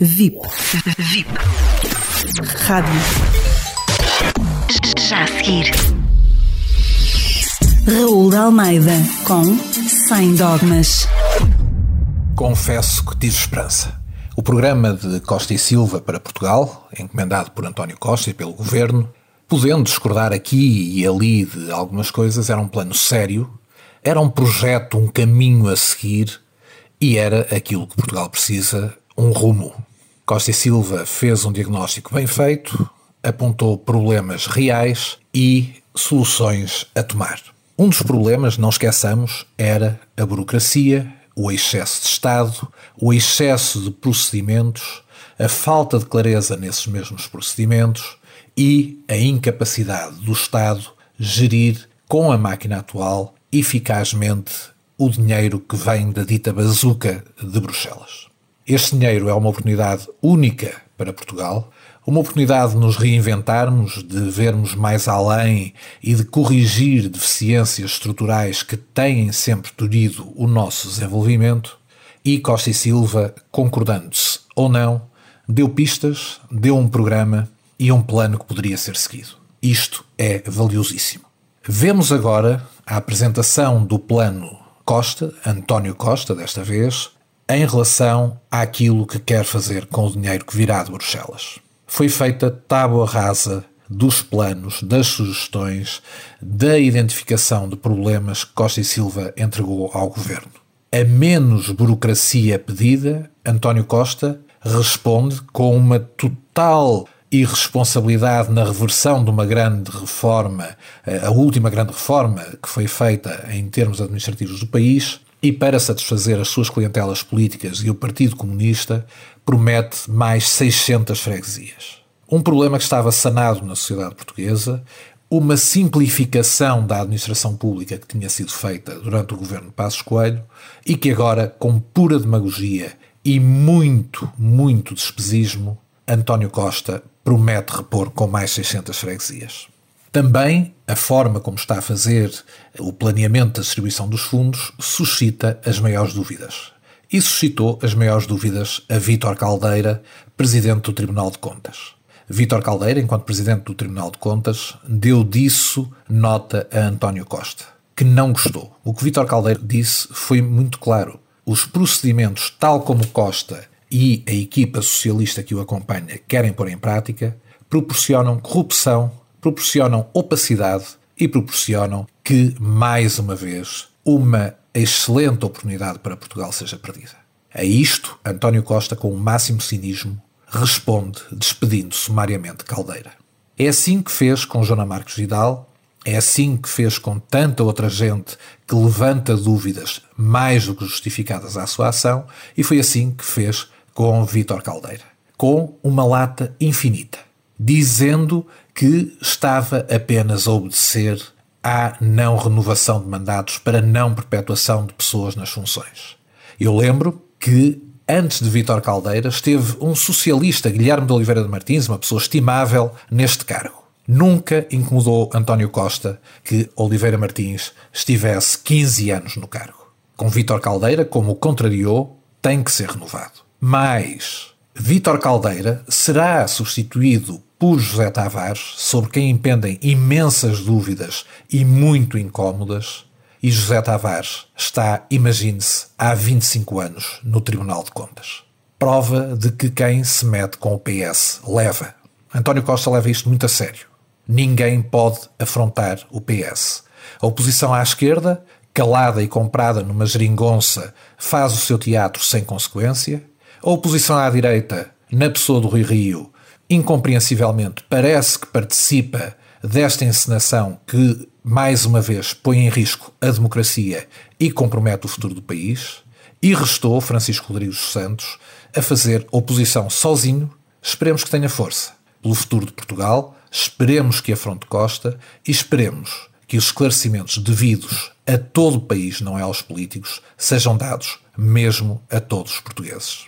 VIP. VIP. Rádio. Já a seguir. Raul de Almeida com Sem Dogmas. Confesso que tive esperança. O programa de Costa e Silva para Portugal, encomendado por António Costa e pelo governo, podendo discordar aqui e ali de algumas coisas, era um plano sério, era um projeto, um caminho a seguir e era aquilo que Portugal precisa, um rumo. Costa e Silva fez um diagnóstico bem feito, apontou problemas reais e soluções a tomar. Um dos problemas, não esqueçamos, era a burocracia, o excesso de Estado, o excesso de procedimentos, a falta de clareza nesses mesmos procedimentos e a incapacidade do Estado gerir com a máquina atual eficazmente o dinheiro que vem da dita bazuca de Bruxelas. Este dinheiro é uma oportunidade única para Portugal, uma oportunidade de nos reinventarmos, de vermos mais além e de corrigir deficiências estruturais que têm sempre tolhido o nosso desenvolvimento. E Costa e Silva, concordando-se ou não, deu pistas, deu um programa e um plano que poderia ser seguido. Isto é valiosíssimo. Vemos agora a apresentação do plano Costa, António Costa, desta vez, em relação àquilo que quer fazer com o dinheiro que virá de Bruxelas. Foi feita tábua rasa dos planos, das sugestões, da identificação de problemas que Costa e Silva entregou ao governo. A menos burocracia pedida, António Costa responde com uma total irresponsabilidade na reversão de uma grande reforma, a última grande reforma que foi feita em termos administrativos do país, e para satisfazer as suas clientelas políticas e o Partido Comunista, promete mais 600 freguesias. Um problema que estava sanado na sociedade portuguesa, uma simplificação da administração pública que tinha sido feita durante o governo de Passos Coelho e que agora, com pura demagogia e muito, muito despesismo, António Costa promete repor com mais 600 freguesias. Também a forma como está a fazer o planeamento da distribuição dos fundos suscita as maiores dúvidas. E suscitou as maiores dúvidas a Vítor Caldeira, presidente do Tribunal de Contas. Vítor Caldeira, enquanto presidente do Tribunal de Contas, deu disso nota a António Costa, que não gostou. O que Vítor Caldeira disse foi muito claro. Os procedimentos, tal como Costa e a equipa socialista que o acompanha querem pôr em prática, proporcionam corrupção proporcionam opacidade e proporcionam que, mais uma vez, uma excelente oportunidade para Portugal seja perdida. A isto, António Costa, com o máximo cinismo, responde despedindo sumariamente Caldeira. É assim que fez com Joana Marques Vidal, é assim que fez com tanta outra gente que levanta dúvidas mais do que justificadas à sua ação, e foi assim que fez com Vítor Caldeira, com uma lata infinita, dizendo que estava apenas a obedecer à não renovação de mandatos para não perpetuação de pessoas nas funções. Eu lembro que antes de Vítor Caldeira esteve um socialista, Guilherme de Oliveira de Martins, uma pessoa estimável neste cargo. Nunca incomodou António Costa que Oliveira Martins estivesse 15 anos no cargo. Com Vítor Caldeira, como o contrariou, tem que ser renovado. Mas Vítor Caldeira será substituído por José Tavares, sobre quem pendem imensas dúvidas e muito incómodas, e José Tavares está, imagine-se, há 25 anos no Tribunal de Contas. Prova de que quem se mete com o PS leva. António Costa leva isto muito a sério. Ninguém pode afrontar o PS. A oposição à esquerda, calada e comprada numa geringonça, faz o seu teatro sem consequência. A oposição à direita, na pessoa do Rui Rio, incompreensivelmente, parece que participa desta encenação que, mais uma vez, põe em risco a democracia e compromete o futuro do país, e restou Francisco Rodrigues Santos a fazer oposição sozinho, esperemos que tenha força, pelo futuro de Portugal, esperemos que afronte Costa e esperemos que os esclarecimentos devidos a todo o país, não é aos políticos, sejam dados mesmo a todos os portugueses.